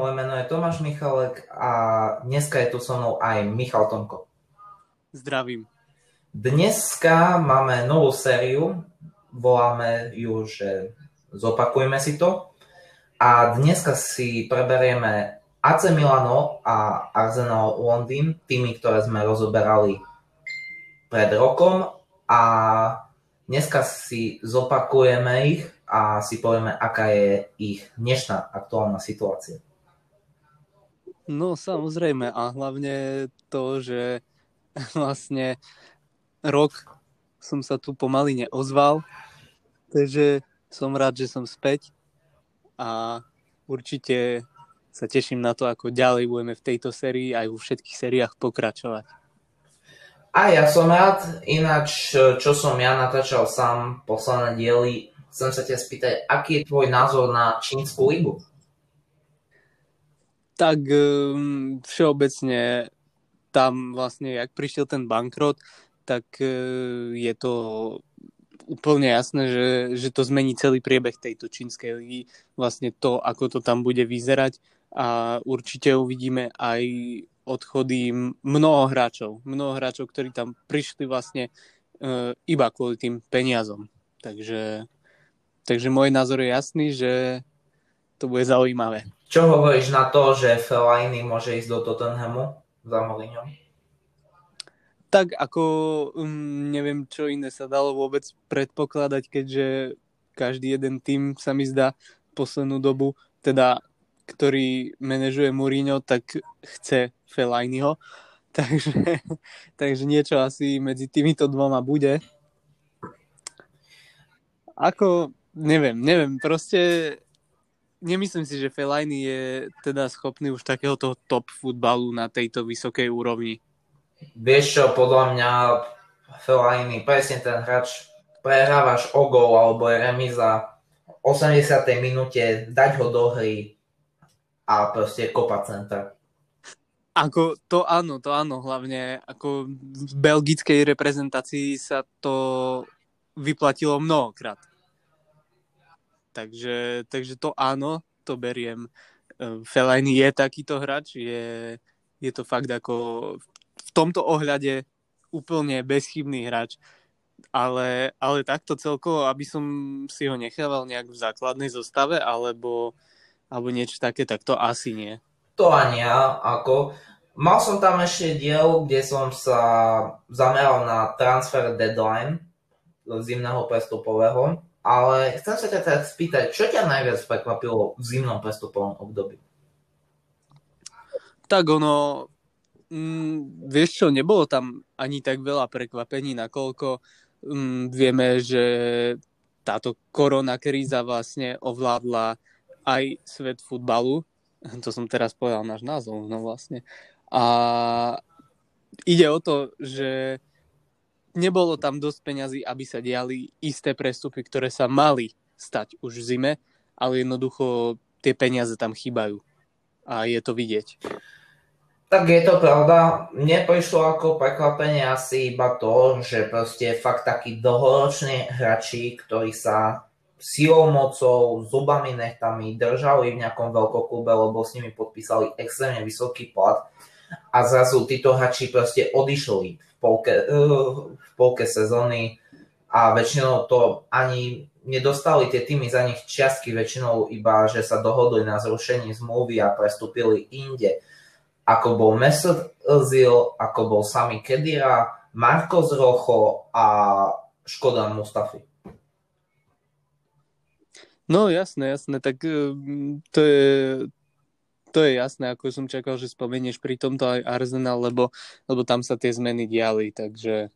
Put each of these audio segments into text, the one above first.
moje meno je Tomáš Michalek a dneska je tu so mnou aj Michal Tomko. Zdravím. Dneska máme novú sériu, voláme ju, že zopakujeme si to. A dneska si preberieme AC Milano a Arsenal Londýn, tými, ktoré sme rozoberali pred rokom a dneska si zopakujeme ich a si povieme, aká je ich dnešná aktuálna situácia. No samozrejme a hlavne to, že vlastne rok som sa tu pomaly neozval, takže som rád, že som späť a určite sa teším na to, ako ďalej budeme v tejto sérii aj vo všetkých sériách pokračovať. A ja som rád, ináč čo som ja natáčal sám posledné diely, chcem sa ťa spýtať, aký je tvoj názor na čínsku ligu? Tak um, všeobecne tam vlastne, jak prišiel ten bankrot, tak uh, je to úplne jasné, že, že to zmení celý priebeh tejto čínskej ligy, vlastne to, ako to tam bude vyzerať a určite uvidíme aj odchody mnoho hráčov, mnoho hráčov, ktorí tam prišli vlastne uh, iba kvôli tým peniazom. Takže, takže môj názor je jasný, že to bude zaujímavé. Čo hovoríš na to, že Fellaini môže ísť do Tottenhamu za Mourinho? Tak ako um, neviem, čo iné sa dalo vôbec predpokladať, keďže každý jeden tým sa mi zdá poslednú dobu, teda ktorý manažuje Mourinho, tak chce Fellainiho. Takže, takže niečo asi medzi týmito dvoma bude. Ako, neviem, neviem, proste nemyslím si, že Fellaini je teda schopný už takéhoto top futbalu na tejto vysokej úrovni. Vieš čo, podľa mňa Fellaini, presne ten hráč, prehrávaš o gol alebo je remiza 80. minúte, dať ho do hry, a proste kopa centra. Ako to áno, to áno, hlavne ako v belgickej reprezentácii sa to vyplatilo mnohokrát. Takže, takže to áno, to beriem. Fellaini je takýto hráč, je, je to fakt ako v tomto ohľade úplne bezchybný hráč. Ale, ale takto celkovo, aby som si ho nechával nejak v základnej zostave, alebo alebo niečo také, tak to asi nie. To ani ja, ako... Mal som tam ešte diel, kde som sa zameral na transfer deadline zimného prestupového, ale chcem sa ťa teraz spýtať, čo ťa najviac prekvapilo v zimnom prestupovom období? Tak ono, mm, vieš čo, nebolo tam ani tak veľa prekvapení, nakoľko mm, vieme, že táto korona kríza vlastne ovládla aj svet futbalu, to som teraz povedal náš názov, no vlastne. A ide o to, že nebolo tam dosť peňazí, aby sa diali isté prestupy, ktoré sa mali stať už v zime, ale jednoducho tie peniaze tam chýbajú. A je to vidieť. Tak je to pravda. Mne prišlo ako prekvapenie asi iba to, že proste fakt takí dlhoroční hráči, ktorí sa silou, mocou, zubami, nechtami držali v nejakom veľkoklube, lebo s nimi podpísali extrémne vysoký plat a zrazu títo hráči proste odišli polke, uh, v polke sezóny a väčšinou to ani nedostali tie týmy za nich čiastky, väčšinou iba, že sa dohodli na zrušení zmluvy a prestúpili inde. Ako bol Mesut Özil, ako bol Sami Kedira, Marcos Rojo a Škoda Mustafi. No jasné, jasné, tak ehm, to je, to je jasné, ako som čakal, že spomenieš pri tomto aj Arsenal, lebo, lebo tam sa tie zmeny diali, takže,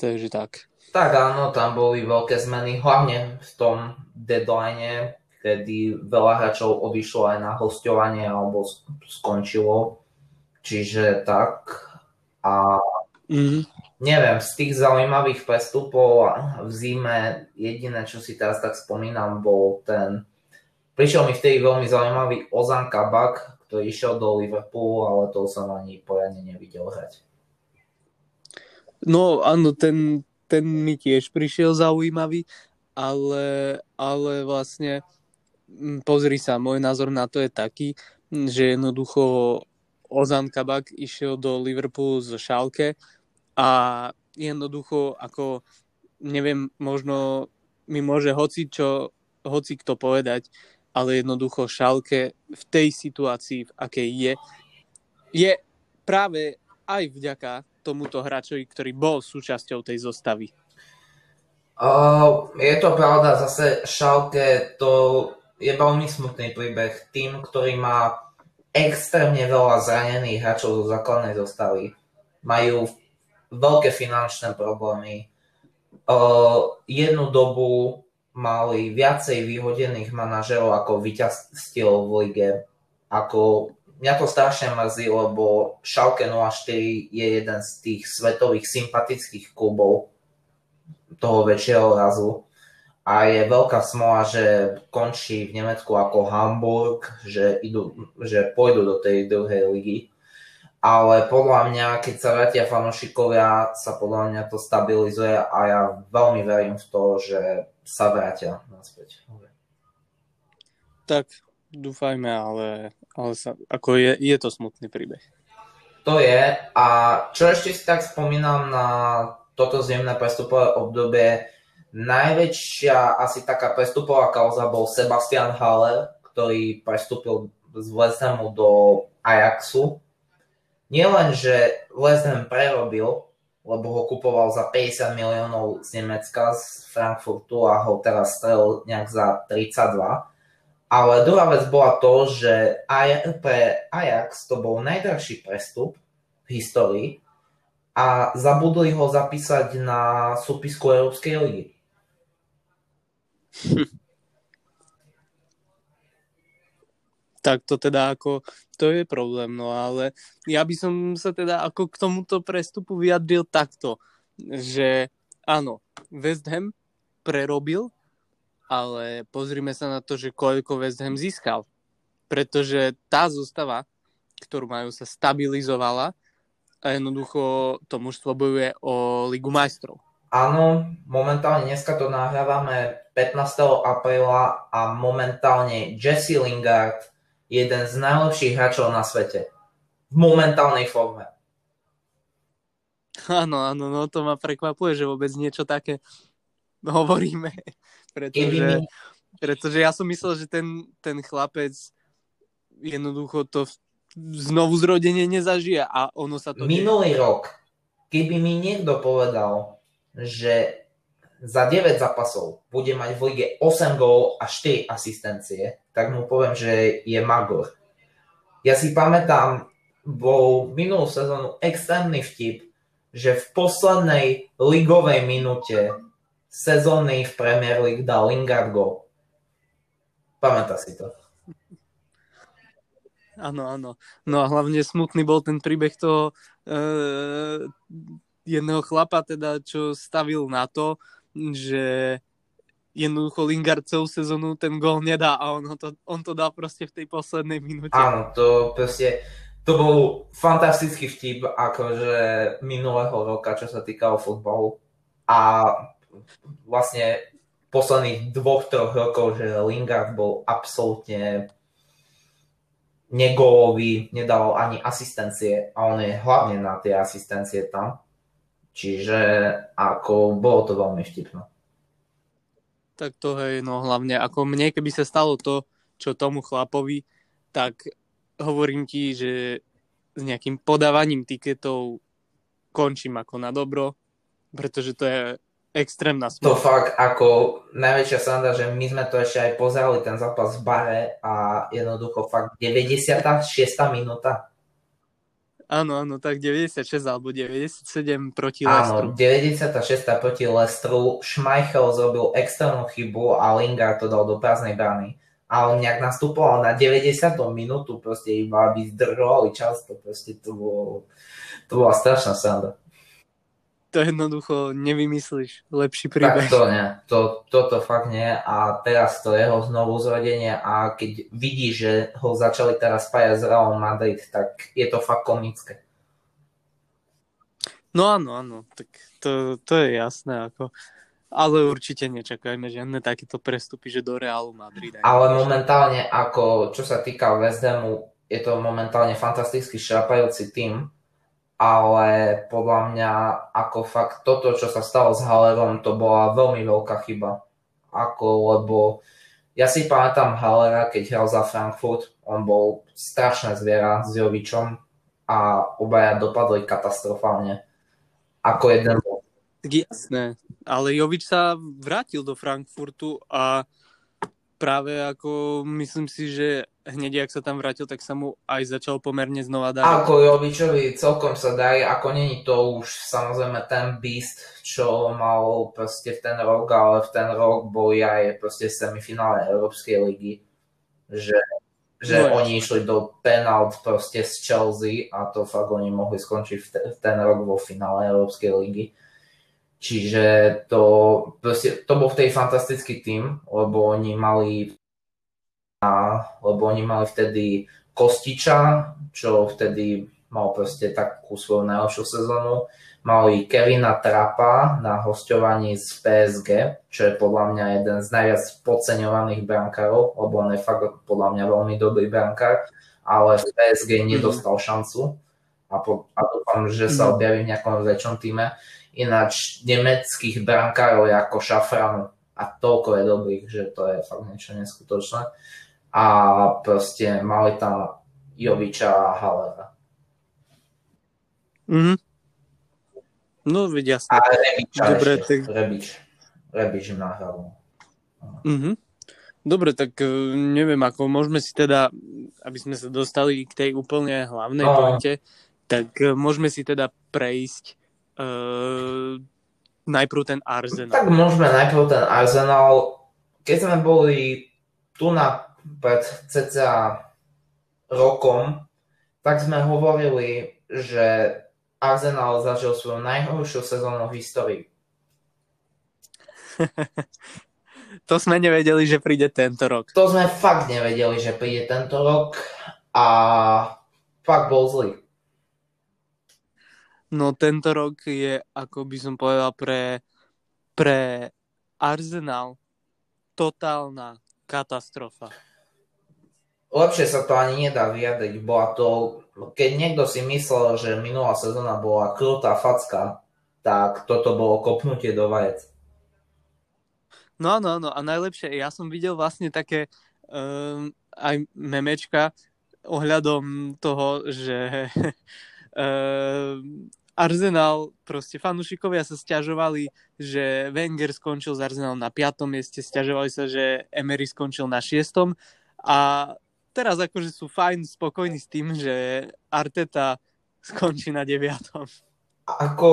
takže tak. Tak áno, tam boli veľké zmeny, hlavne v tom deadline, kedy veľa hráčov odišlo aj na hostovanie alebo skončilo. Čiže tak. A mm-hmm neviem, z tých zaujímavých prestupov v zime jediné, čo si teraz tak spomínam, bol ten, prišiel mi vtedy veľmi zaujímavý Ozan Kabak, ktorý išiel do Liverpoolu, ale to som ani poriadne nevidel hrať. No áno, ten, ten mi tiež prišiel zaujímavý, ale, ale vlastne pozri sa, môj názor na to je taký, že jednoducho Ozan Kabak išiel do Liverpoolu z Šálke a jednoducho ako neviem, možno mi môže hoci čo, hoci kto povedať, ale jednoducho Šalke v tej situácii, v akej je, je práve aj vďaka tomuto hráčovi, ktorý bol súčasťou tej zostavy. Uh, je to pravda, zase Šalke to je veľmi smutný príbeh. Tým, ktorý má extrémne veľa zranených hráčov zo základnej zostavy, majú veľké finančné problémy, jednu dobu mali viacej vyhodených manažerov ako víťazstiev v lige. Ako, mňa to strašne mrzí, lebo Schalke 04 je jeden z tých svetových sympatických klubov toho väčšieho razu. A je veľká smola, že končí v Nemecku ako Hamburg, že, idú, že pôjdu do tej druhej ligy ale podľa mňa, keď sa vrátia fanúšikovia, sa podľa mňa to stabilizuje a ja veľmi verím v to, že sa vrátia naspäť. Tak, dúfajme, ale, ale sa, ako je, je to smutný príbeh. To je. A čo ešte si tak spomínam na toto zimné prestupové obdobie, najväčšia asi taká prestupová kauza bol Sebastian Haller, ktorý prestúpil z West Hamu do Ajaxu nielen, že West prerobil, lebo ho kupoval za 50 miliónov z Nemecka, z Frankfurtu a ho teraz strel nejak za 32. Ale druhá vec bola to, že pre Ajax to bol najdrahší prestup v histórii a zabudli ho zapísať na súpisku Európskej ligy. tak to teda ako, to je problém, no ale ja by som sa teda ako k tomuto prestupu vyjadril takto, že áno, West Ham prerobil, ale pozrime sa na to, že koľko West Ham získal. Pretože tá zostava, ktorú majú, sa stabilizovala a jednoducho to mužstvo bojuje o Ligu majstrov. Áno, momentálne dneska to nahrávame 15. apríla a momentálne Jesse Lingard jeden z najlepších hráčov na svete. V momentálnej forme. Áno, áno, no to ma prekvapuje, že vôbec niečo také hovoríme. Pretože, mi... pretože ja som myslel, že ten, ten chlapec jednoducho to znovu zrodenie nezažije a ono sa to... Minulý deje. rok, keby mi niekto povedal, že za 9 zápasov bude mať v lige 8 gólov a 4 asistencie, tak mu poviem, že je magor. Ja si pamätám, bol minulú sezónu extrémny vtip, že v poslednej ligovej minúte sezóny v Premier League dal Lingard gol. Pamätá si to? Áno, áno. No a hlavne smutný bol ten príbeh toho e, jedného chlapa, teda, čo stavil na to, že jednoducho Lingard celú sezónu ten gól nedá a on, to, on to dá proste v tej poslednej minúte. Áno, to proste, to bol fantastický vtip akože minulého roka, čo sa týkalo futbalu. A vlastne posledných dvoch, troch rokov, že Lingard bol absolútne nególový, nedával ani asistencie a on je hlavne na tie asistencie tam. Čiže ako bolo to veľmi vtipné. Tak to hej, no hlavne ako mne, keby sa stalo to, čo tomu chlapovi, tak hovorím ti, že s nejakým podávaním tiketov končím ako na dobro, pretože to je extrémna smutná. To fakt ako najväčšia sranda, že my sme to ešte aj pozerali ten zápas v bare a jednoducho fakt 96. minúta Áno, áno, tak 96 alebo 97 proti Lestru. Áno, 96 proti Lestru. Schmeichel zrobil extrémnu chybu a Lingard to dal do prázdnej brány. A on nejak nastupoval na 90. minútu, proste iba aby zdržovali čas, to proste to, bolo, to bola strašná sranda to jednoducho nevymyslíš lepší príbeh. Tak to nie, to, toto fakt nie a teraz to jeho znovu zrodenie a keď vidí, že ho začali teraz spájať s Real Madrid, tak je to fakt komické. No áno, áno, tak to, to je jasné, ako Ale určite nečakajme žiadne takéto prestupy, že do Realu Madrid. Ale momentálne, ako čo sa týka West Hamu, je to momentálne fantasticky šrapajúci tým, ale podľa mňa ako fakt toto, čo sa stalo s Hallerom, to bola veľmi veľká chyba. Ako, lebo ja si pamätám Hallera, keď hral za Frankfurt, on bol strašné zviera s Jovičom a obaja dopadli katastrofálne. Ako jeden bol. Jasné, ale Jovič sa vrátil do Frankfurtu a práve ako myslím si, že hneď, ak sa tam vrátil, tak sa mu aj začal pomerne znova dať. Ako Jovičovi celkom sa darí, ako není to už samozrejme ten beast, čo mal proste v ten rok, ale v ten rok boli aj proste semifinále Európskej ligy. Že že no, oni išli do penalt proste z Chelsea a to fakt oni mohli skončiť v, te, v ten rok vo finále Európskej ligy. Čiže to, proste, to bol v tej fantastický tým, lebo oni mali a, lebo oni mali vtedy Kostiča, čo vtedy mal proste takú svoju najlepšiu sezónu mali Kevina Trapa na hostovaní z PSG, čo je podľa mňa jeden z najviac podceňovaných brankárov, lebo on je fakt podľa mňa veľmi dobrý brankár, ale v PSG mhm. nedostal šancu a, po, a dúfam, že sa mhm. objaví v nejakom väčšom týme. Ináč nemeckých brankárov je ako Šafranu a toľko je dobrých, že to je fakt niečo neskutočné. A proste mali tam Joviča a Halera. Mm-hmm. No, veď jasne. A Rebiča Dobre, ešte. Tak... Rebič. Rebič nahral. Mm-hmm. Dobre, tak e, neviem, ako môžeme si teda, aby sme sa dostali k tej úplne hlavnej no. pointe, tak e, môžeme si teda prejsť uh, najprv ten Arsenal. Tak môžeme najprv ten Arsenal. Keď sme boli tu na pred cca rokom, tak sme hovorili, že Arsenal zažil svoju najhoršiu sezónu v histórii. to sme nevedeli, že príde tento rok. To sme fakt nevedeli, že príde tento rok a fakt bol zlý. No tento rok je, ako by som povedal, pre, pre Arsenal totálna katastrofa. Lepšie sa to ani nedá vyjadriť. Bola to keď niekto si myslel, že minulá sezóna bola krutá facka, tak toto bolo kopnutie do vajec. No áno, áno. A najlepšie, ja som videl vlastne také um, aj memečka ohľadom toho, že um, Arsenal, proste fanúšikovia sa stiažovali, že Wenger skončil z Arsenal na 5. mieste, stiažovali sa, že Emery skončil na 6. A teraz akože sú fajn, spokojní s tým, že Arteta skončí na deviatom. Ako,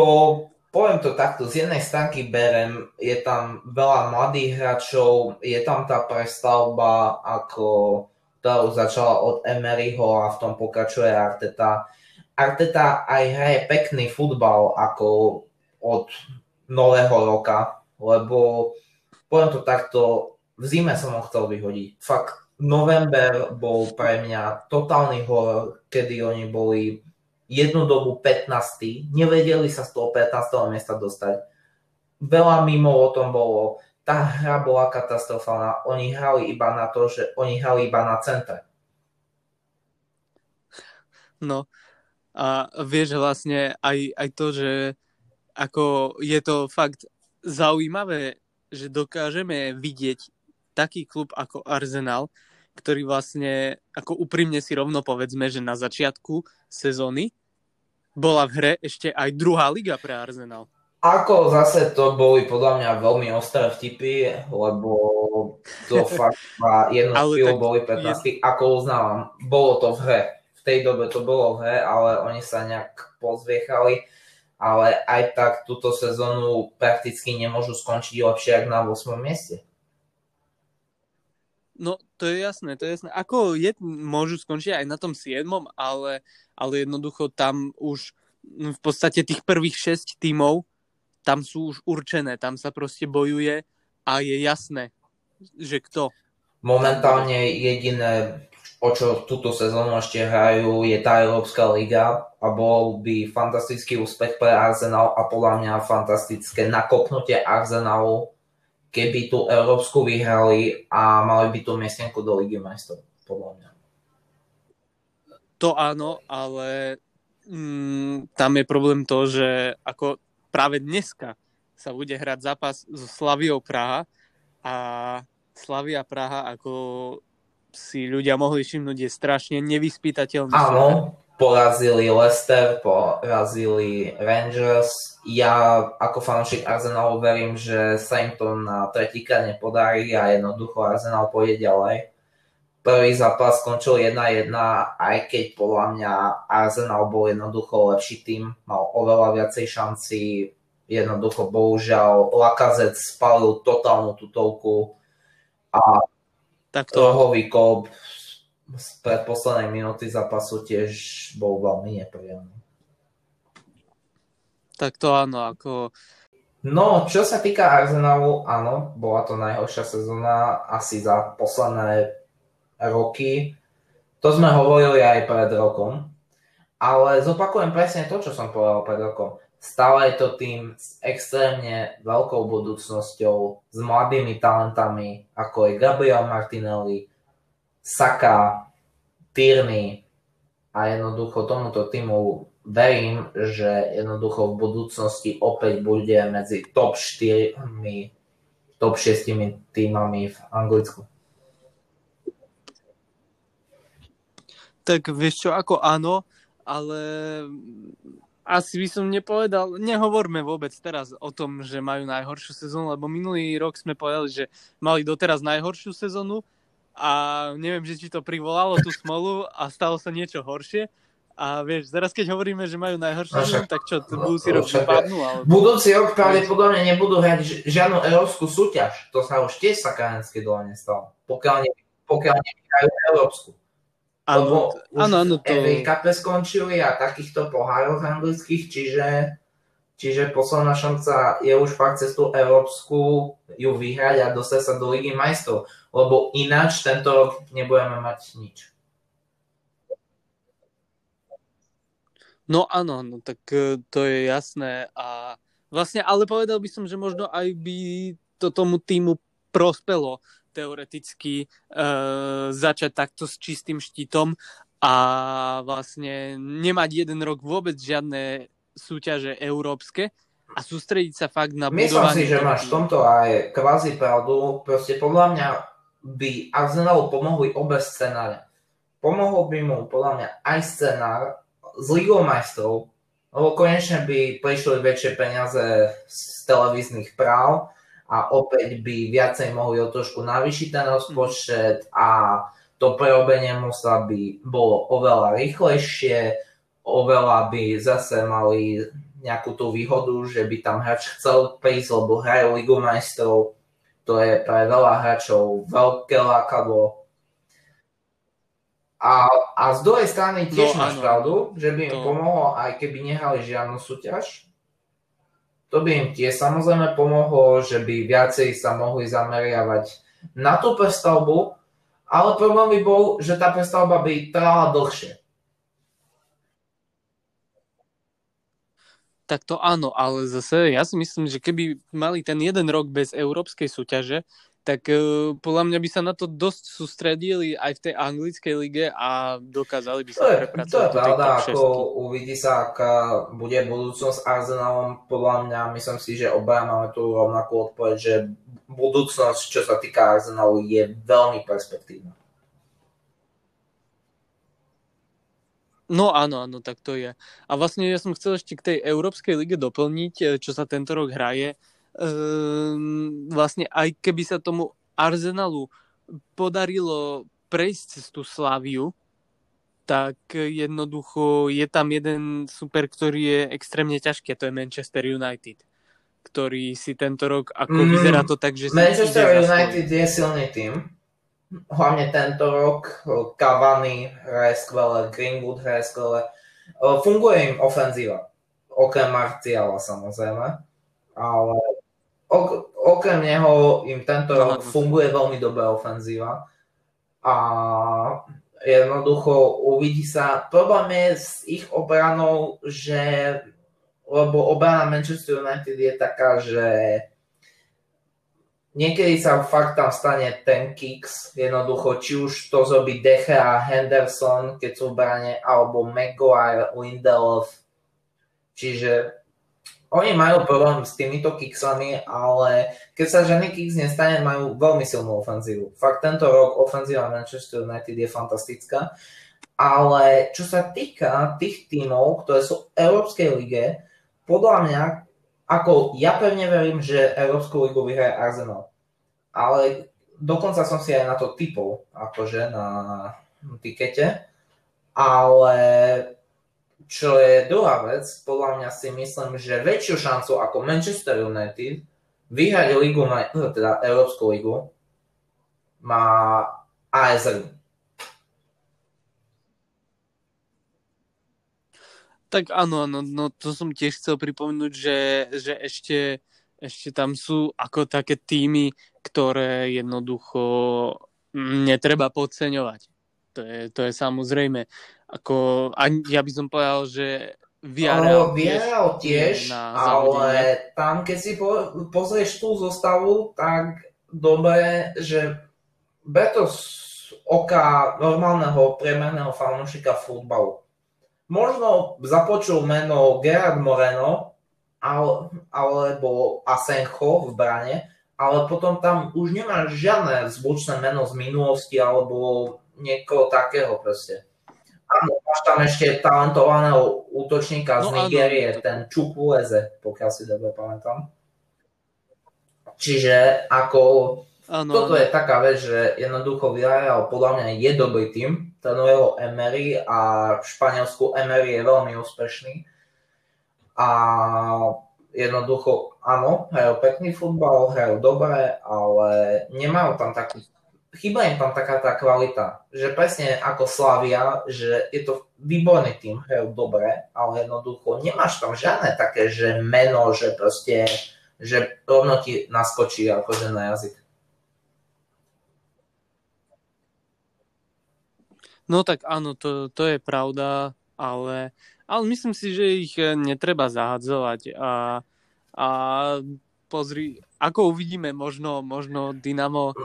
poviem to takto, z jednej stránky berem, je tam veľa mladých hráčov, je tam tá prestavba, ako ktorú začala od Emeryho a v tom pokračuje Arteta. Arteta aj hraje pekný futbal ako od nového roka, lebo poviem to takto, v zime som ho chcel vyhodiť. Fakt, november bol pre mňa totálny horor, kedy oni boli jednu dobu 15. Nevedeli sa z toho 15. miesta dostať. Veľa mimo o tom bolo. Tá hra bola katastrofálna. Oni hrali iba na to, že oni hrali iba na centre. No a vieš vlastne aj, aj to, že ako je to fakt zaujímavé, že dokážeme vidieť taký klub ako Arsenal, ktorý vlastne, ako úprimne si rovno povedzme, že na začiatku sezóny bola v hre ešte aj druhá liga pre Arsenal. Ako zase to boli podľa mňa veľmi ostré vtipy, lebo to fakt má jednu chvíľu boli 15. Je... Ako uznávam, bolo to v hre. V tej dobe to bolo v hre, ale oni sa nejak pozviechali. Ale aj tak túto sezónu prakticky nemôžu skončiť lepšie ako na 8. mieste. No, to je jasné, to je jasné. Ako je, môžu skončiť aj na tom 7, ale, ale jednoducho tam už v podstate tých prvých 6 tímov, tam sú už určené, tam sa proste bojuje a je jasné, že kto. Momentálne jediné, o čo túto sezónu ešte hrajú, je tá Európska liga a bol by fantastický úspech pre Arsenal a podľa mňa fantastické nakopnutie Arsenalu, keby tú Európsku vyhrali a mali by tú miestenku do Ligy majstrov, podľa mňa. To áno, ale mm, tam je problém to, že ako práve dneska sa bude hrať zápas so Slaviou Praha a Slavia Praha ako si ľudia mohli všimnúť, je strašne nevyspytateľný. Áno, porazili Leicester, porazili Rangers. Ja ako fanúšik Arsenalu verím, že sa im to na tretíkrát nepodarí a jednoducho Arsenal pôjde ďalej. Prvý zápas skončil 1-1, aj keď podľa mňa Arsenal bol jednoducho lepší tým, mal oveľa viacej šanci, jednoducho bohužiaľ Lakazet spalil totálnu tutovku a tak to... Rohový kop z predposlednej minúty zápasu tiež bol veľmi nepríjemný. Tak to áno, ako... No, čo sa týka Arsenalu, áno, bola to najhoršia sezóna asi za posledné roky. To sme hovorili aj pred rokom. Ale zopakujem presne to, čo som povedal pred rokom. Stále je to tým s extrémne veľkou budúcnosťou, s mladými talentami, ako je Gabriel Martinelli, Saka, Tierney a jednoducho tomuto týmu verím, že jednoducho v budúcnosti opäť bude medzi top 4, top 6 týmami v Anglicku. Tak vieš čo, ako áno, ale asi by som nepovedal, nehovorme vôbec teraz o tom, že majú najhoršiu sezónu, lebo minulý rok sme povedali, že mali doteraz najhoršiu sezónu a neviem, že či to privolalo tú smolu a stalo sa niečo horšie. A vieš, teraz keď hovoríme, že majú najhoršiu no, sezónu, tak čo, no, budúci rok vypadnú? Ale... Budúci rok pravdepodobne nebudú hrať žiadnu európsku súťaž. To sa už tiež sa karenské dole nestalo. Pokiaľ, ne, pokiaľ nevyhrajú európsku. Áno, áno, áno. To... FA Cup skončili a takýchto pohároch anglických, čiže, čiže posledná šanca je už fakt cez tú európsku ju vyhrať a dostať sa do Ligy majstrov, lebo ináč tento rok nebudeme mať nič. No áno, no tak e, to je jasné a vlastne, ale povedal by som, že možno aj by to tomu týmu prospelo, teoreticky uh, začať takto s čistým štítom a vlastne nemať jeden rok vôbec žiadne súťaže európske a sústrediť sa fakt na Myslím budovanie... Myslím si, že máš v tomto aj kvázi pravdu. Proste podľa mňa by Arsenalu pomohli obe scenáre. Pomohol by mu podľa mňa aj scenár z Ligou majstrov, lebo konečne by prišli väčšie peniaze z televíznych práv a opäť by viacej mohli o trošku navýšiť ten rozpočet a to prerobenie musela by bolo oveľa rýchlejšie, oveľa by zase mali nejakú tú výhodu, že by tam hráč chcel prísť, lebo hrajú Ligu majstrov, to je pre veľa hráčov veľké lákadlo. A, a z druhej strany tiež no, máš áno. pravdu, že by im to... pomohlo, aj keby nehrali žiadnu súťaž, to by im tiež samozrejme pomohlo, že by viacej sa mohli zameriavať na tú prestavbu, ale problém by bol, že tá prestavba by trvala dlhšie. Tak to áno, ale zase ja si myslím, že keby mali ten jeden rok bez európskej súťaže, tak uh, podľa mňa by sa na to dosť sústredili aj v tej anglickej lige a dokázali by sa to je, prepracovať. To je pravda, ako uvidí sa, aká bude budúcnosť Arsenalom. Podľa mňa myslím si, že obaja máme tu rovnakú odpoveď, že budúcnosť, čo sa týka Arsenalu, je veľmi perspektívna. No áno, áno, tak to je. A vlastne ja som chcel ešte k tej Európskej lige doplniť, eh, čo sa tento rok hraje um, vlastne aj keby sa tomu Arsenalu podarilo prejsť cez tú Slaviu, tak jednoducho je tam jeden super, ktorý je extrémne ťažký a to je Manchester United ktorý si tento rok, ako mm, vyzerá to tak, že... Manchester United je silný tým. Hlavne tento rok Cavani hraje skvelé, Greenwood hraje skvelé. Funguje im ofenzíva. Okrem Marciala samozrejme. Ale ok, okrem neho im tento rok funguje veľmi dobrá ofenzíva. A Jednoducho uvidí sa. Problém je s ich obranou, že lebo obrana Manchester United je taká, že niekedy sa fakt tam stane ten kicks, jednoducho, či už to zrobí Decha a Henderson, keď sú v brane, alebo Maguire, Lindelof. Čiže oni majú problém s týmito kiksami, ale keď sa žiadny kiks nestane, majú veľmi silnú ofenzívu. Fakt tento rok ofenzíva Manchester United je fantastická, ale čo sa týka tých tímov, ktoré sú v Európskej lige, podľa mňa, ako ja pevne verím, že Európsku ligu vyhraje Arsenal. Ale dokonca som si aj na to typol, akože na tikete, ale čo je druhá vec, podľa mňa si myslím, že väčšiu šancu ako Manchester United vyhrať ligu, teda Európsku ligu, má AS Tak áno, áno, no to som tiež chcel pripomenúť, že, že ešte, ešte tam sú ako také týmy, ktoré jednoducho netreba podceňovať. To je, to je samozrejme. Ako, a ja by som povedal, že Villarreal tiež, tiež ale tam keď si po, pozrieš tú zostavu, tak dobre, že beto z oka normálneho priemerného fanúšika futbalu. Možno započul meno Gerard Moreno alebo Asencho v brane, ale potom tam už nemáš žiadne zvučné meno z minulosti alebo niekoho takého proste. Áno, máš tam ešte talentovaného útočníka z no, Nigérie, ten Čukwueze, pokiaľ si dobre pamätám. Čiže ako ano, toto ano. je taká vec, že jednoducho Villarreal podľa mňa je dobrý tým, trénuje ho Emery a v Španielsku Emery je veľmi úspešný. A jednoducho, áno, hrajú pekný futbal, hrajú dobre, ale nemajú tam takú chýba im tam taká tá kvalita, že presne ako Slavia, že je to výborný tým, hrajú dobre, ale jednoducho nemáš tam žiadne také, že meno, že proste, že rovno ti naskočí akože na jazyk. No tak áno, to, to je pravda, ale, ale myslím si, že ich netreba zahadzovať a, a pozri, ako uvidíme, možno, možno Dynamo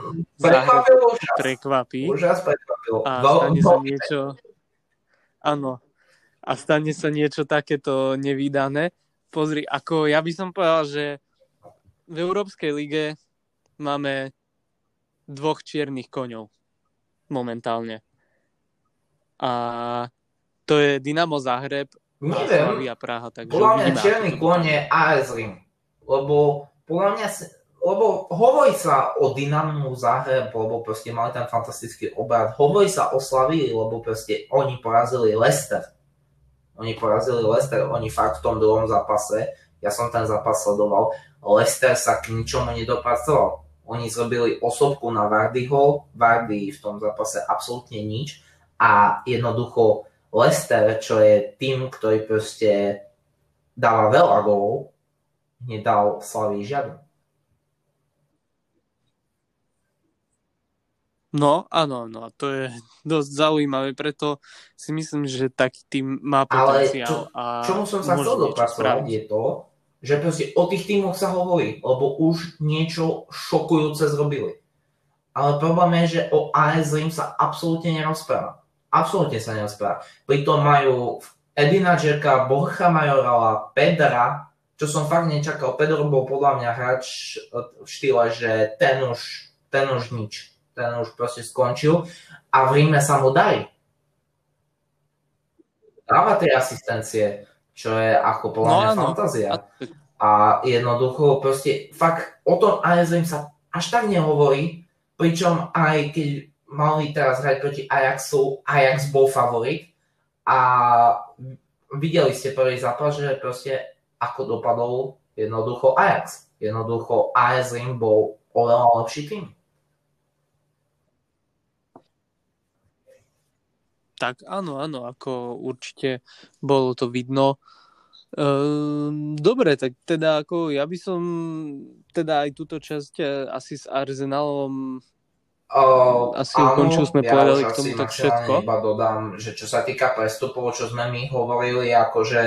prekvapí. A stane sa niečo... Áno. A stane sa niečo takéto nevydané. Pozri, ako ja by som povedal, že v Európskej lige máme dvoch čiernych koňov momentálne. A to je Dynamo Zahreb a Slavia Praha. Takže Podľa mňa čierny koň je AS Rim, lebo podľa mňa, lebo hovorí sa o Dynamu Zahreb, lebo proste mali tam fantastický obrad. Hovorí sa o Slavii, lebo proste oni porazili Leicester. Oni porazili Leicester, oni fakt v tom druhom zápase, ja som ten zápas sledoval, Leicester sa k ničomu nedopracoval. Oni zrobili osobku na Vardyho, Vardy v tom zápase absolútne nič a jednoducho Leicester, čo je tým, ktorý proste dáva veľa gólov, nedal Slavii žiadnu. No, áno, no, to je dosť zaujímavé, preto si myslím, že taký tým má potenciál. Ale čo, a čomu som sa chcel dopracovať je to, že proste o tých týmoch sa hovorí, lebo už niečo šokujúce zrobili. Ale problém je, že o AS Rim sa absolútne nerozpráva. Absolútne sa nerozpráva. Pritom majú Edina Džerka, Borcha Majorala, Pedra, čo som fakt nečakal. Pedro bol podľa mňa hráč v štýle, že ten už, ten už nič. Ten už proste skončil a v Ríme sa mu darí. Dáva tie asistencie, čo je ako podľa no, mňa no, fantázia. A jednoducho proste fakt o tom ASM sa až tak nehovorí, pričom aj keď mali teraz hrať proti Ajaxu, Ajax bol favorit a videli ste prvý zápas, že proste ako dopadol jednoducho Ajax. Jednoducho AS Rim bol oveľa lepší tým. Tak áno, áno, ako určite bolo to vidno. Ehm, dobre, tak teda ako ja by som teda aj túto časť e, asi s Arsenalom Uh, asi ukončil sme ja povedali k tomu tak všetko. Iba dodám, že čo sa týka prestupov, čo sme my hovorili, akože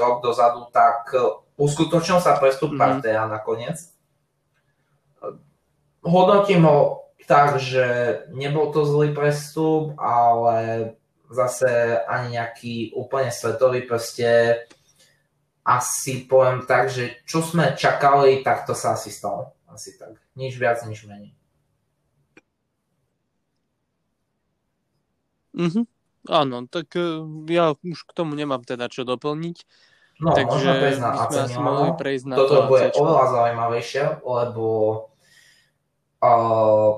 rok dozadu, tak uskutočnil sa prestup mm. Partea nakoniec. Hodnotím ho tak, že nebol to zlý prestup, ale zase ani nejaký úplne svetový, proste asi poviem tak, že čo sme čakali, tak to sa asi stalo. Asi tak. Nič viac, nič menej. Mhm. Áno, tak e, ja už k tomu nemám teda čo doplniť. No, Takže prejsť na AC asi mohli prejsť na Toto to bude AC. oveľa zaujímavejšie, lebo uh,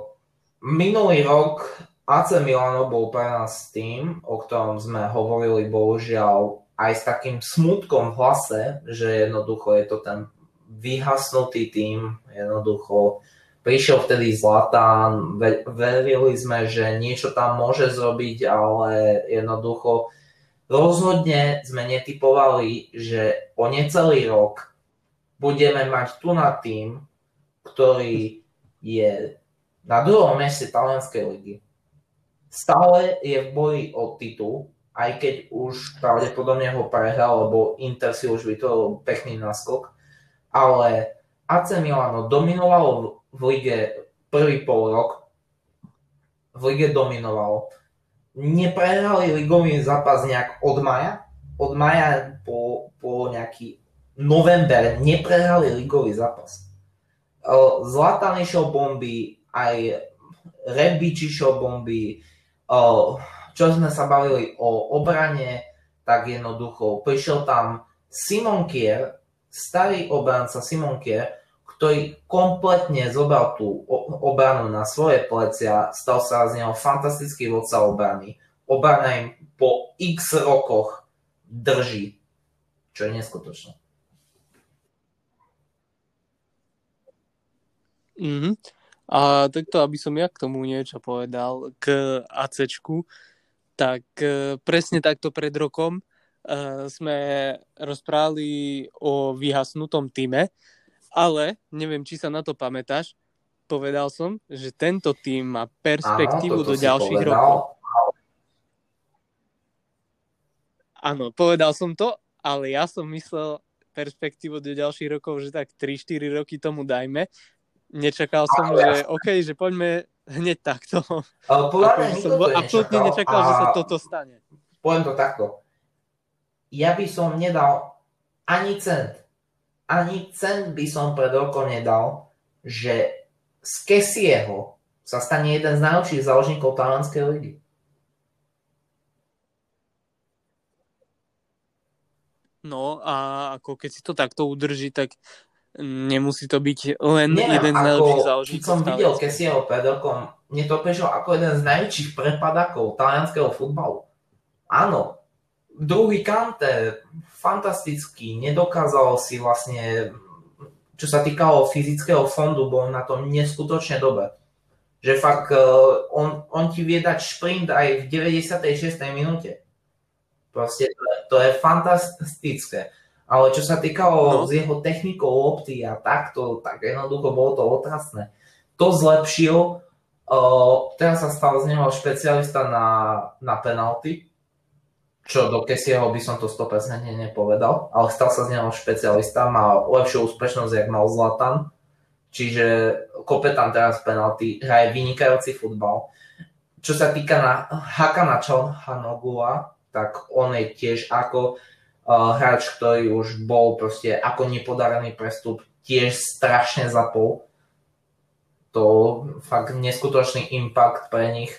minulý rok AC Milano bol pre nás tým, o ktorom sme hovorili bohužiaľ aj s takým smutkom v hlase, že jednoducho je to ten vyhasnutý tým, jednoducho prišiel vtedy Zlatán, verili sme, že niečo tam môže zrobiť, ale jednoducho rozhodne sme netypovali, že o necelý rok budeme mať tu na tým, ktorý je na druhom meste talianskej ligy. Stále je v boji o titul, aj keď už pravdepodobne ho prehral, lebo Inter si už vytvoril pekný náskok, ale AC Milano dominovalo v lige prvý pol rok, v lige dominovalo. Neprehrali ligový zápas nejak od maja, od maja po, po nejaký november neprehrali ligový zápas. Zlatan išiel bomby, aj Rebič išiel bomby, čo sme sa bavili o obrane, tak jednoducho prišiel tam Simon Kier, starý obranca Simon Kier, ktorý kompletne zobral tú obranu na svoje plecia, stal sa z neho fantastický vodca obrany. Obrana im po x rokoch drží, čo je neskutočné. Mm-hmm. A takto, aby som ja k tomu niečo povedal, k ACčku, tak e, presne takto pred rokom uh, sme rozprávali o vyhasnutom týme, ale neviem, či sa na to pamätáš, povedal som, že tento tým má perspektívu Áno, do ďalších povedal. rokov. Áno, povedal som to, ale ja som myslel perspektívu do ďalších rokov, že tak 3-4 roky tomu dajme. Nečakal som, ale že OK, že poďme hneď takto. Ale podľa mňa som absolútne nečakal, a... že sa toto stane. Poviem to takto. Ja by som nedal ani cent ani cent by som pred rokom nedal, že z Kesieho sa stane jeden z najlepších záložníkov talianskej ligy. No a ako keď si to takto udrží, tak nemusí to byť len Neviem, jeden z najlepších záložníkov. Keď som videl Kesieho pred rokom, mne to prišlo ako jeden z najväčších prepadákov talianského futbalu. Áno, druhý Kante, fantastický, nedokázal si vlastne, čo sa týkalo fyzického fondu, bol na tom neskutočne dobre. Že fakt, e, on, on ti vie dať šprint aj v 96. minúte. Proste to, to je fantastické. Ale čo sa týkalo no. s jeho technikou lopty a takto, tak jednoducho bolo to otrasné. To zlepšil, uh, teraz sa stal z neho špecialista na, na penalty, čo do Kesieho by som to 100% nepovedal, ale stal sa z neho špecialista, má lepšiu úspešnosť, jak mal Zlatan, čiže kope tam teraz penalty, hraje vynikajúci futbal. Čo sa týka na Hakana Čalhanogua, tak on je tiež ako uh, hráč, ktorý už bol proste ako nepodarený prestup, tiež strašne zapol. To fakt neskutočný impact pre nich.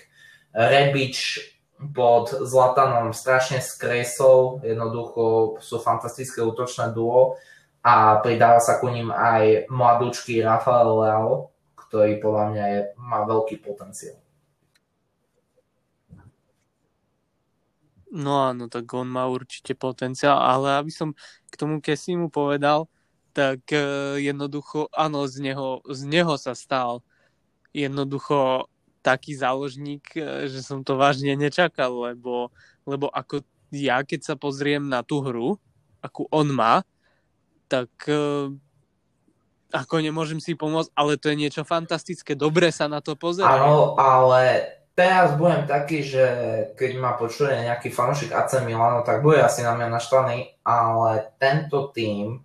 Rebič pod Zlatanom strašne skresol, jednoducho sú fantastické útočné duo a pridáva sa ku ním aj mladúčky Rafael Leao, ktorý podľa mňa je, má veľký potenciál. No áno, tak on má určite potenciál, ale aby som k tomu Kesimu povedal, tak e, jednoducho, áno, z neho, z neho sa stal jednoducho taký záložník, e, že som to vážne nečakal, lebo, lebo ako ja, keď sa pozriem na tú hru, akú on má, tak e, ako nemôžem si pomôcť, ale to je niečo fantastické, dobre sa na to pozerá. Áno, ale teraz budem taký, že keď ma počuje nejaký fanúšik AC Milano, tak bude asi na mňa naštvaný, ale tento tým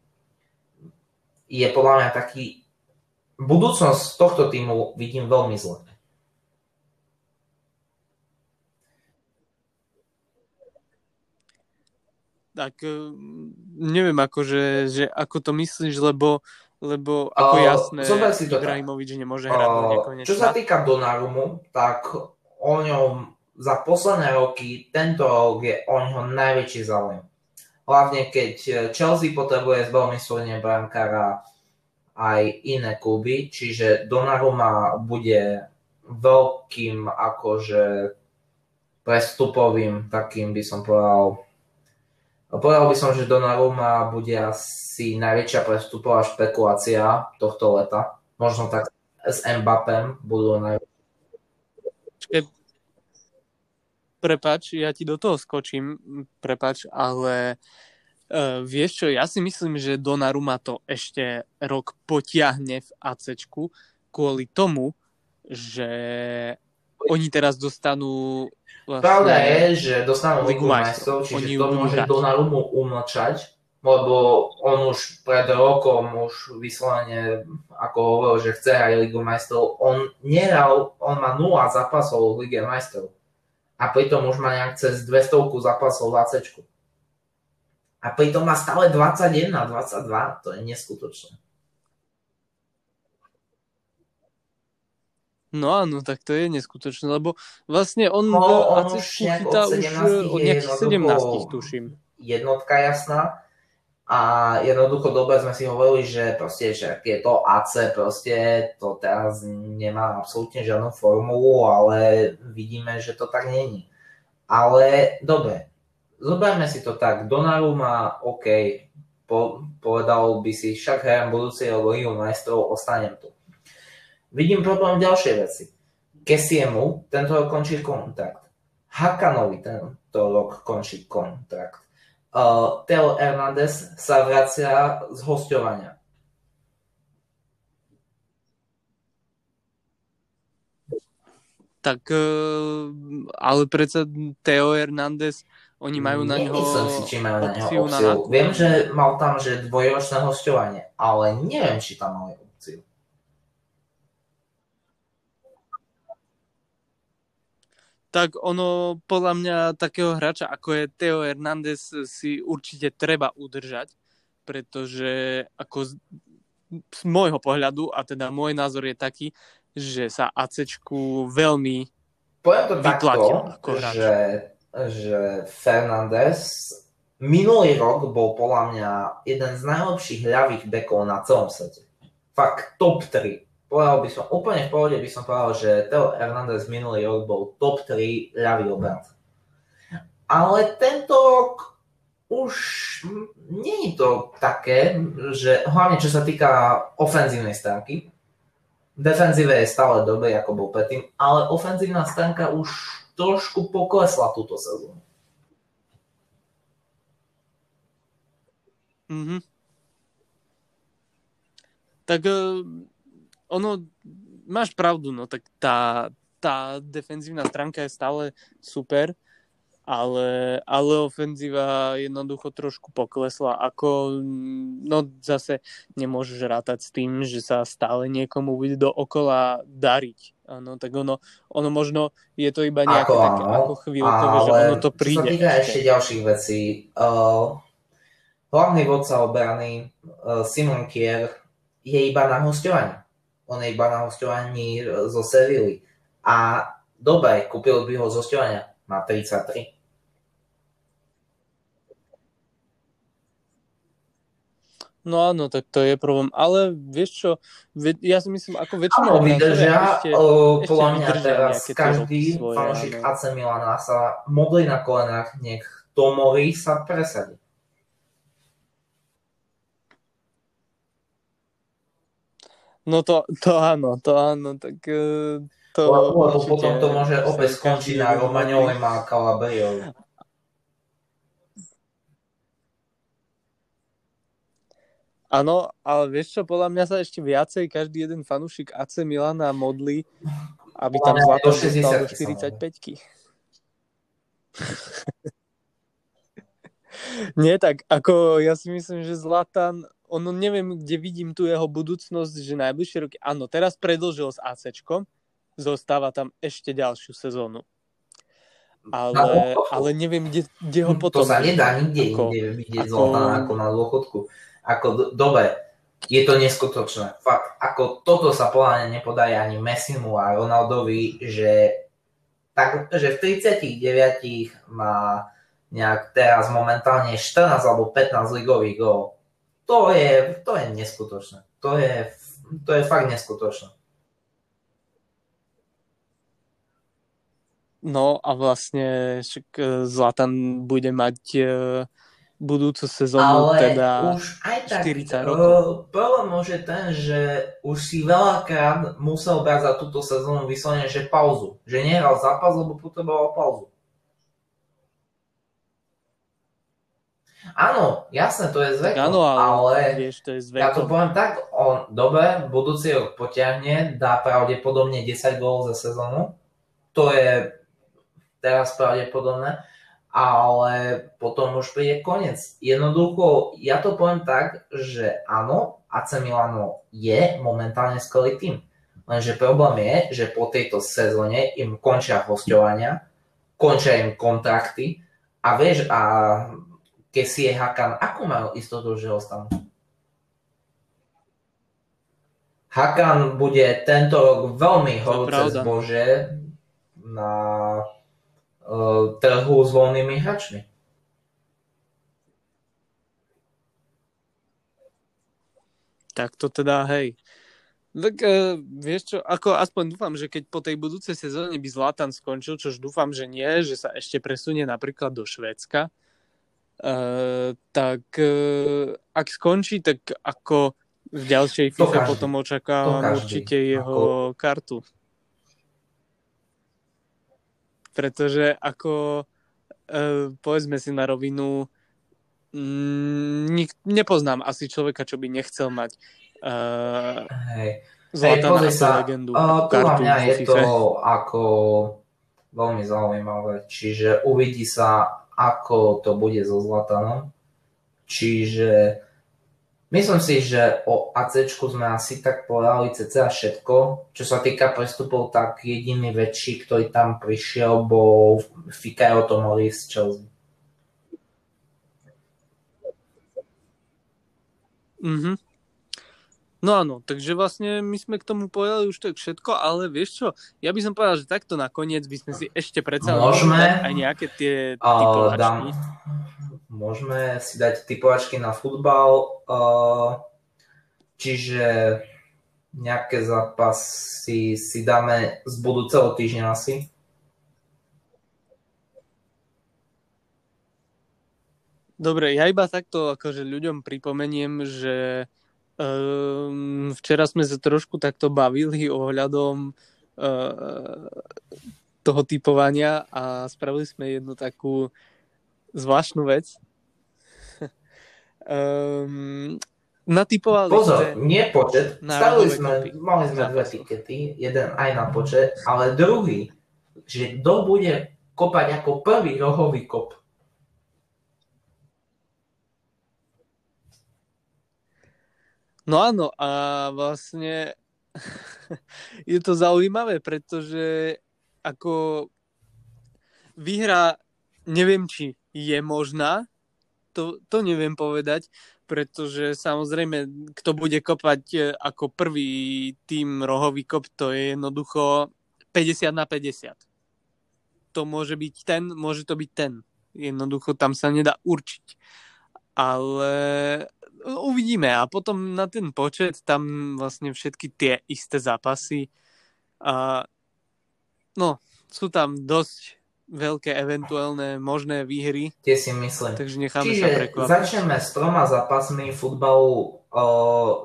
je podľa mňa taký... Budúcnosť tohto týmu vidím veľmi zle. Tak eh, neviem, akože, že ako to myslíš, lebo, lebo ako uh, jasné, si to Ibrahimovič nemôže hrať uh. Čo sa týka Donarumu, tak o ňom za posledné roky, tento rok je o ňo najväčší záujem. Hlavne keď Chelsea potrebuje zbavný svojne brankára aj iné kluby, čiže Donnarumma bude veľkým akože prestupovým takým by som povedal Povedal by som, že Donnarumma bude asi najväčšia prestupová špekulácia tohto leta. Možno tak s Mbappem budú najväčšie prepač, ja ti do toho skočím, prepač, ale uh, vieš čo, ja si myslím, že Donnarumma to ešte rok potiahne v ACčku kvôli tomu, že oni teraz dostanú vlastne Pravda je, že dostanú Ligu majstrov, čiže to môže Donnarummu umlčať, lebo on už pred rokom už vyslovene, ako hovoril, že chce aj Ligu majstrov, on nehral, on má 0 zápasov v Lige majstrov a pritom už má nejak cez 200 zápasov v ACčku. A pritom má stále 21, 22, to je neskutočné. No áno, tak to je neskutočné, lebo vlastne on no, v ACčku chytá už od nejakých 17, tuším. Jednotka jasná, a jednoducho dobre sme si hovorili, že proste, že je to AC, proste to teraz nemá absolútne žiadnu formulu, ale vidíme, že to tak není. Ale dobre, zoberme si to tak, má OK, po, povedal by si, však hrajem budúci rok Ligu majstrov, ostanem tu. Vidím problém v ďalšej veci. Kesiemu tento rok končí kontrakt. Hakanovi tento rok končí kontrakt uh, Teo Hernandez sa vracia z hostovania. Tak, uh, ale predsa Teo Hernandez, oni majú na neho Nemyslím si, či majú na neho opciu. Na Viem, že mal tam že dvojročné hostovanie, ale neviem, či tam mali opciu. Tak ono podľa mňa takého hráča ako je Teo Hernández si určite treba udržať, pretože ako z, z môjho pohľadu, a teda môj názor je taký, že sa ACčku veľmi Poviem to takto, ako hráč. že, že Fernández minulý rok bol podľa mňa jeden z najlepších ľavých bekov na celom svete. Fakt top 3 povedal by som, úplne v pohode by som povedal, že Teo Hernández minulý rok bol top 3 ľavý obranca. Ale tento rok už nie je to také, že hlavne čo sa týka ofenzívnej stránky, defenzíve je stále dobrý, ako bol predtým, ale ofenzívna stránka už trošku poklesla túto sezónu. Mm-hmm. Tak ono, máš pravdu, no tak tá, tá defenzívna stránka je stále super, ale, ale ofenzíva jednoducho trošku poklesla. Ako, no zase nemôžeš rátať s tým, že sa stále niekomu bude okola dariť. Ano, tak ono, ono možno je to iba nejaké ako, také ako chvíľkové, že ono to príde. Sa týka ešte ďalších vecí, uh, hlavný vodca obrany uh, Simon Kier je iba na hostovaní on je iba na hostovaní zo Sevily. A dobre, kúpil by ho z hostovania. Má 33. No áno, tak to je problém. Ale vieš čo, ja si myslím, ako väčšina... Áno, vydržia, ešte, podľa mňa teraz každý fanúšik AC Milana sa modlí na kolenách, nech Tomovi sa presadí. No to, to áno, to áno, tak e, to... Lebo potom to môže opäť skončiť na Romaňovi a Calabriovi. Áno, ale vieš čo, podľa mňa sa ešte viacej každý jeden fanúšik AC Milana modlí, aby tam Zlatan dostal do 45 Nie, tak ako ja si myslím, že Zlatan, ono neviem, kde vidím tu jeho budúcnosť, že najbližšie roky, áno, teraz predlžil s ACčkom, zostáva tam ešte ďalšiu sezónu. Ale, ale neviem, kde, kde ho potom... To sa nedá nikde ako, inde vidieť ako... Zlatan ako na dôchodku. Ako, dobre, je to neskutočné. Fakt, ako toto sa podľa nepodarí ani Messimu a Ronaldovi, že, tak, že v 39 má nejak teraz momentálne 14 alebo 15 ligových gólov. To je, to je neskutočné. To je, to je fakt neskutočné. No a vlastne e, Zlatan bude mať e, budúcu sezónu Ale teda už aj tak, 40 rokov. Uh, problém môže ten, že už si veľakrát musel brať za túto sezónu vyslovene, že pauzu. Že nehral zápas, lebo potreboval pauzu. Áno, jasné, to je zvek. Áno, ale, ale vieš, to je zvekom. Ja to poviem tak, on dobre, budúci rok potiahne, dá pravdepodobne 10 gólov za sezónu. To je teraz pravdepodobné ale potom už príde koniec. Jednoducho, ja to poviem tak, že áno, AC Milano je momentálne skvelý tým. Lenže problém je, že po tejto sezóne im končia hostovania, končia im kontrakty a vieš, a keď si je Hakan, akú majú istotu, že ostanú? Hakan bude tento rok veľmi horúce zbože na uh, trhu s voľnými hráčmi. Tak to teda, hej. Tak uh, vieš čo, ako aspoň dúfam, že keď po tej budúcej sezóne by Zlatan skončil, čož dúfam, že nie, že sa ešte presunie napríklad do Švédska, uh, tak uh, ak skončí, tak ako v ďalšej FIFA potom očakávam určite jeho ako... kartu pretože ako e, povedzme si na rovinu mm, nik, nepoznám asi človeka, čo by nechcel mať e, Hej. Zlatana hey, sa, legendu. Uh, kartu mňa je to ako veľmi zaujímavé. Čiže uvidí sa, ako to bude so Zlatanom. Čiže Myslím si, že o AC sme asi tak povedali cca všetko. Čo sa týka prestupov, tak jediný väčší, ktorý tam prišiel, bol Fikayo Tomori z Chelsea. Mhm. No áno, takže vlastne my sme k tomu povedali už tak všetko, ale vieš čo, ja by som povedal, že takto nakoniec by sme si ešte predsa Môžeme, aj nejaké tie typovačky. Dám, môžeme si dať typovačky na futbal, čiže nejaké zápasy si dáme z budúceho týždňa asi. Dobre, ja iba takto akože ľuďom pripomeniem, že um, včera sme sa trošku takto bavili ohľadom uh, toho typovania a spravili sme jednu takú zvláštnu vec. um, natypovali Pozor, ste... nie počet. Stavili sme, kopy. mali sme dve tikety, jeden aj na počet, ale druhý, že kto bude kopať ako prvý rohový kop. No áno, a vlastne je to zaujímavé, pretože ako vyhra, neviem, či je možná, to, to neviem povedať, pretože samozrejme, kto bude kopať e, ako prvý tým rohový kop, to je jednoducho 50 na 50. To môže byť ten, môže to byť ten. Jednoducho tam sa nedá určiť. Ale uvidíme a potom na ten počet tam vlastne všetky tie isté zápasy a no, sú tam dosť veľké eventuálne možné výhry. Tie si myslím. Takže necháme Čiže sa prekvapiť. začneme s troma zápasmi futbalu. O,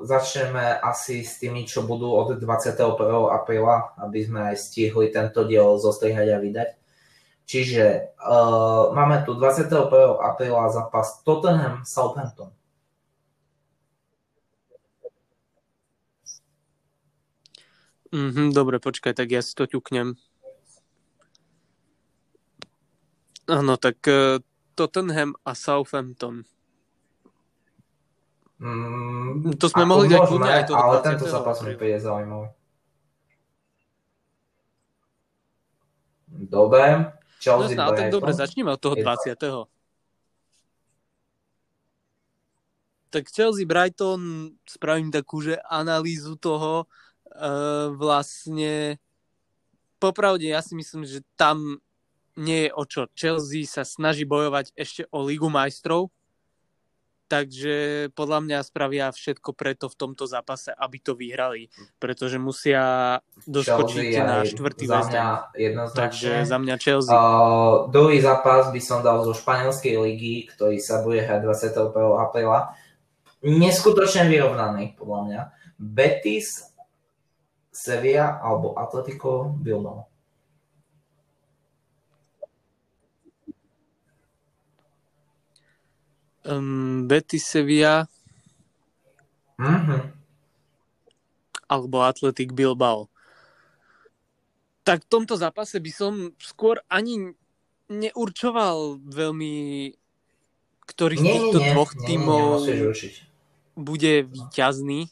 začneme asi s tými, čo budú od 21. apríla, aby sme aj stihli tento diel zostrihať a vydať. Čiže uh, máme tu 21. apríla zápas Tottenham Southampton. Mm-hmm, dobre, počkaj, tak ja si to ťuknem. Áno, tak uh, Tottenham a Southampton. Mm, to sme mohli dať kľudne aj to Ale tento zápas mi príde zaujímavý. Dobre. Chelsea no, ale tak dobre, začneme od toho 20. Tak Chelsea Brighton spravím takú, že analýzu toho uh, vlastne popravde ja si myslím, že tam nie je o čo. Chelsea sa snaží bojovať ešte o Ligu majstrov, takže podľa mňa spravia všetko preto v tomto zápase, aby to vyhrali, pretože musia doskočiť na štvrtý jednoznačne. Takže za mňa Chelsea. Uh, druhý zápas by som dal zo španielskej ligy, ktorý sa bude hrať 21. apríla. Neskutočne vyrovnaný, podľa mňa. Betis, Sevilla alebo Atletico Bilbao. um, Betis Sevilla mm-hmm. alebo Atletic Bilbao. Tak v tomto zápase by som skôr ani neurčoval veľmi, ktorý z týchto dvoch tímov bude víťazný.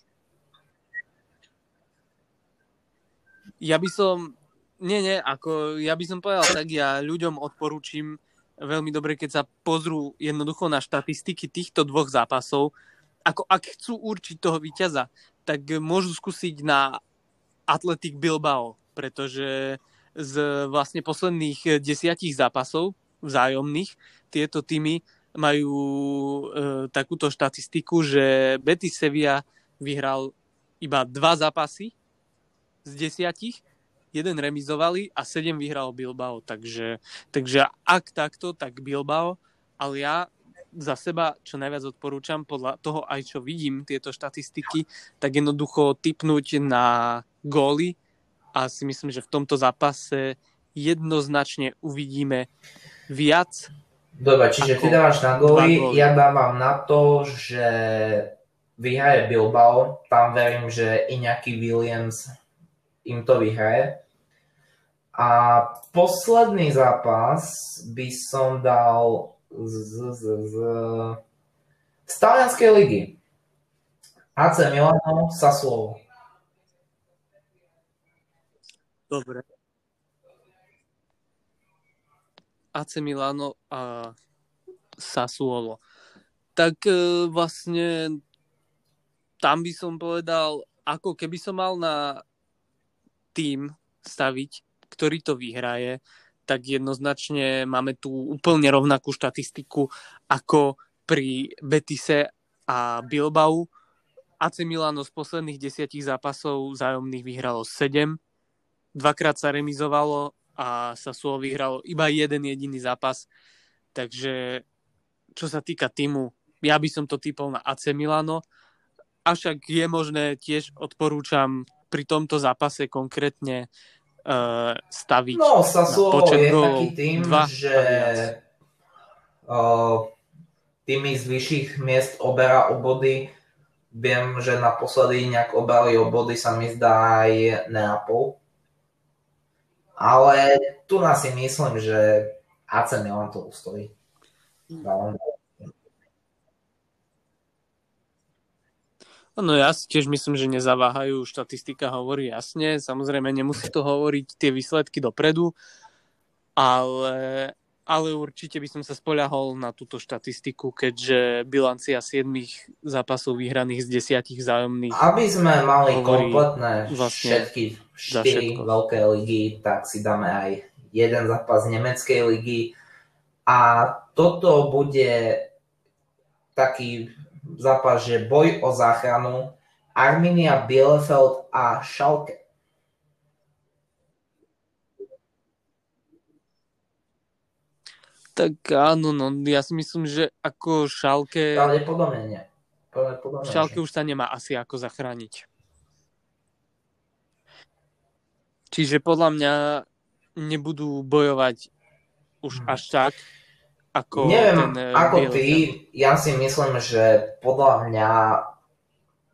Ja by som, nie, nie, ako ja by som povedal tak, ja ľuďom odporúčim veľmi dobre, keď sa pozrú jednoducho na štatistiky týchto dvoch zápasov. Ako ak chcú určiť toho víťaza, tak môžu skúsiť na Athletic Bilbao, pretože z vlastne posledných desiatich zápasov vzájomných tieto týmy majú e, takúto štatistiku, že Betis Sevilla vyhral iba dva zápasy z desiatich jeden remizovali a sedem vyhral Bilbao. Takže, takže ak takto, tak Bilbao, ale ja za seba čo najviac odporúčam, podľa toho aj čo vidím tieto štatistiky, tak jednoducho typnúť na góly a si myslím, že v tomto zápase jednoznačne uvidíme viac. Dobre, čiže ty dávaš na góly, góly, ja dávam na to, že vyhraje Bilbao, tam verím, že i nejaký Williams im to vyhraje. A posledný zápas by som dal z, z, z, z talianskej ligy. AC Milano, Sassuolo. Dobre. AC Milano a Sassuolo. Tak e, vlastne tam by som povedal, ako keby som mal na tým staviť, ktorý to vyhraje, tak jednoznačne máme tu úplne rovnakú štatistiku ako pri Betise a Bilbao. AC Milano z posledných desiatich zápasov vzájomných vyhralo 7, dvakrát sa remizovalo a Sassuolo vyhralo iba jeden jediný zápas. Takže čo sa týka týmu, ja by som to typol na AC Milano. Avšak je možné, tiež odporúčam pri tomto zápase konkrétne uh, staviť No, Sassuolo je taký tým, že uh, tými z vyšších miest oberá o body. Viem, že naposledy nejak obrali o body sa mi zdá aj Neapol. Ale tu nás si myslím, že AC Milan to ustojí. Dávam No ja si tiež myslím, že nezaváhajú, štatistika hovorí jasne, samozrejme nemusí to hovoriť tie výsledky dopredu, ale, ale určite by som sa spoľahol na túto štatistiku, keďže bilancia 7 zápasov vyhraných z desiatich vzájomných. Aby sme mali kompletné vlastne všetky 4 veľké ligy, tak si dáme aj jeden zápas nemeckej ligy a toto bude taký zápas, že boj o záchranu Arminia Bielefeld a Schalke. Tak áno, no, ja si myslím, že ako Šalke... Ale podobne nie. Podobne, Šalke už sa nemá asi ako zachrániť. Čiže podľa mňa nebudú bojovať už až tak, ako Neviem, ten, ako ty, ja si myslím, že podľa mňa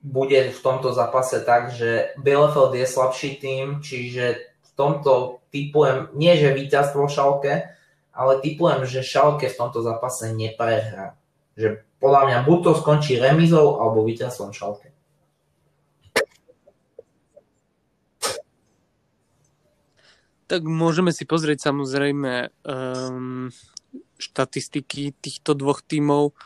bude v tomto zápase tak, že Bielefeld je slabší tým, čiže v tomto typujem, nie že víťazstvo Šalke, ale typujem, že Šalke v tomto zápase neprehrá. Že podľa mňa buď to skončí remizou alebo víťazstvom Šalke. Tak môžeme si pozrieť samozrejme um, štatistiky týchto dvoch tímov.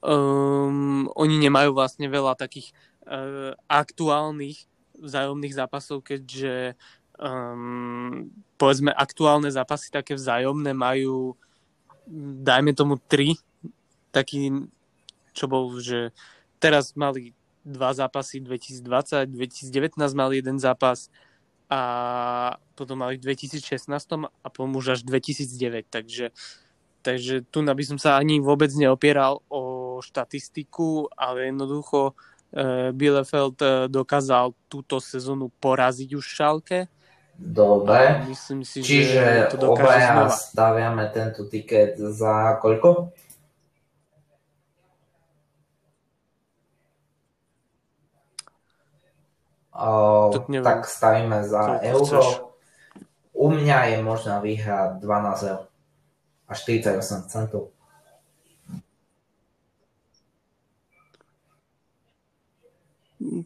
Um, oni nemajú vlastne veľa takých uh, aktuálnych vzájomných zápasov, keďže um, povedzme aktuálne zápasy také vzájomné majú dajme tomu tri taký, čo bol, že teraz mali dva zápasy 2020, 2019 mali jeden zápas a potom mali v 2016 a potom už až 2009, takže, takže tu by som sa ani vôbec neopieral o štatistiku, ale jednoducho e, Bielefeld e, dokázal túto sezónu poraziť už Šalke. Dobre, myslím si, čiže že to obaja znova. staviame tento tiket za koľko? tak, tak stavíme za to euro. Chceš. U mňa je možná výhra 12 eur a 48 centov.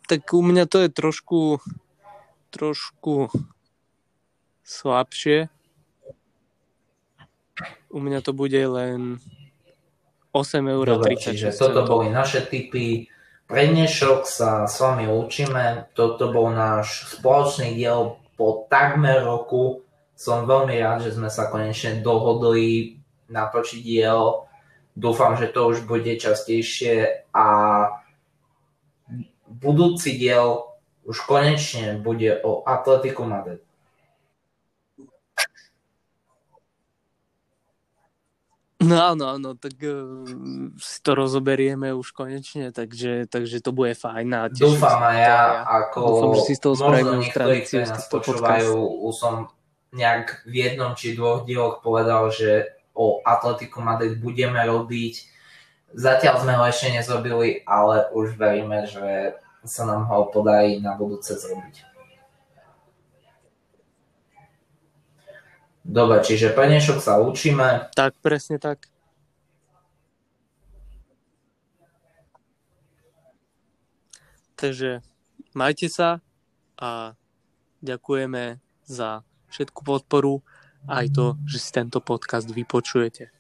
Tak u mňa to je trošku trošku slabšie. U mňa to bude len 8 eur. Dobre, čiže toto boli naše typy pre dnešok sa s vami učíme. Toto bol náš spoločný diel po takmer roku. Som veľmi rád, že sme sa konečne dohodli natočiť diel. Dúfam, že to už bude častejšie a budúci diel už konečne bude o Atletiku Madrid. No áno, áno, tak uh, si to rozoberieme už konečne, takže, takže to bude fajn. A Dúfam aj ja, ako Dúfam, že si z toho možno niektorí, ktorí nás počúvajú, už som nejak v jednom či dvoch dieloch povedal, že o Atletiku Madrid budeme robiť. Zatiaľ sme ho ešte nezrobili, ale už veríme, že sa nám ho podarí na budúce zrobiť. Dobre, čiže pre dnešok sa učíme. Tak, presne tak. Takže majte sa a ďakujeme za všetku podporu aj to, že si tento podcast vypočujete.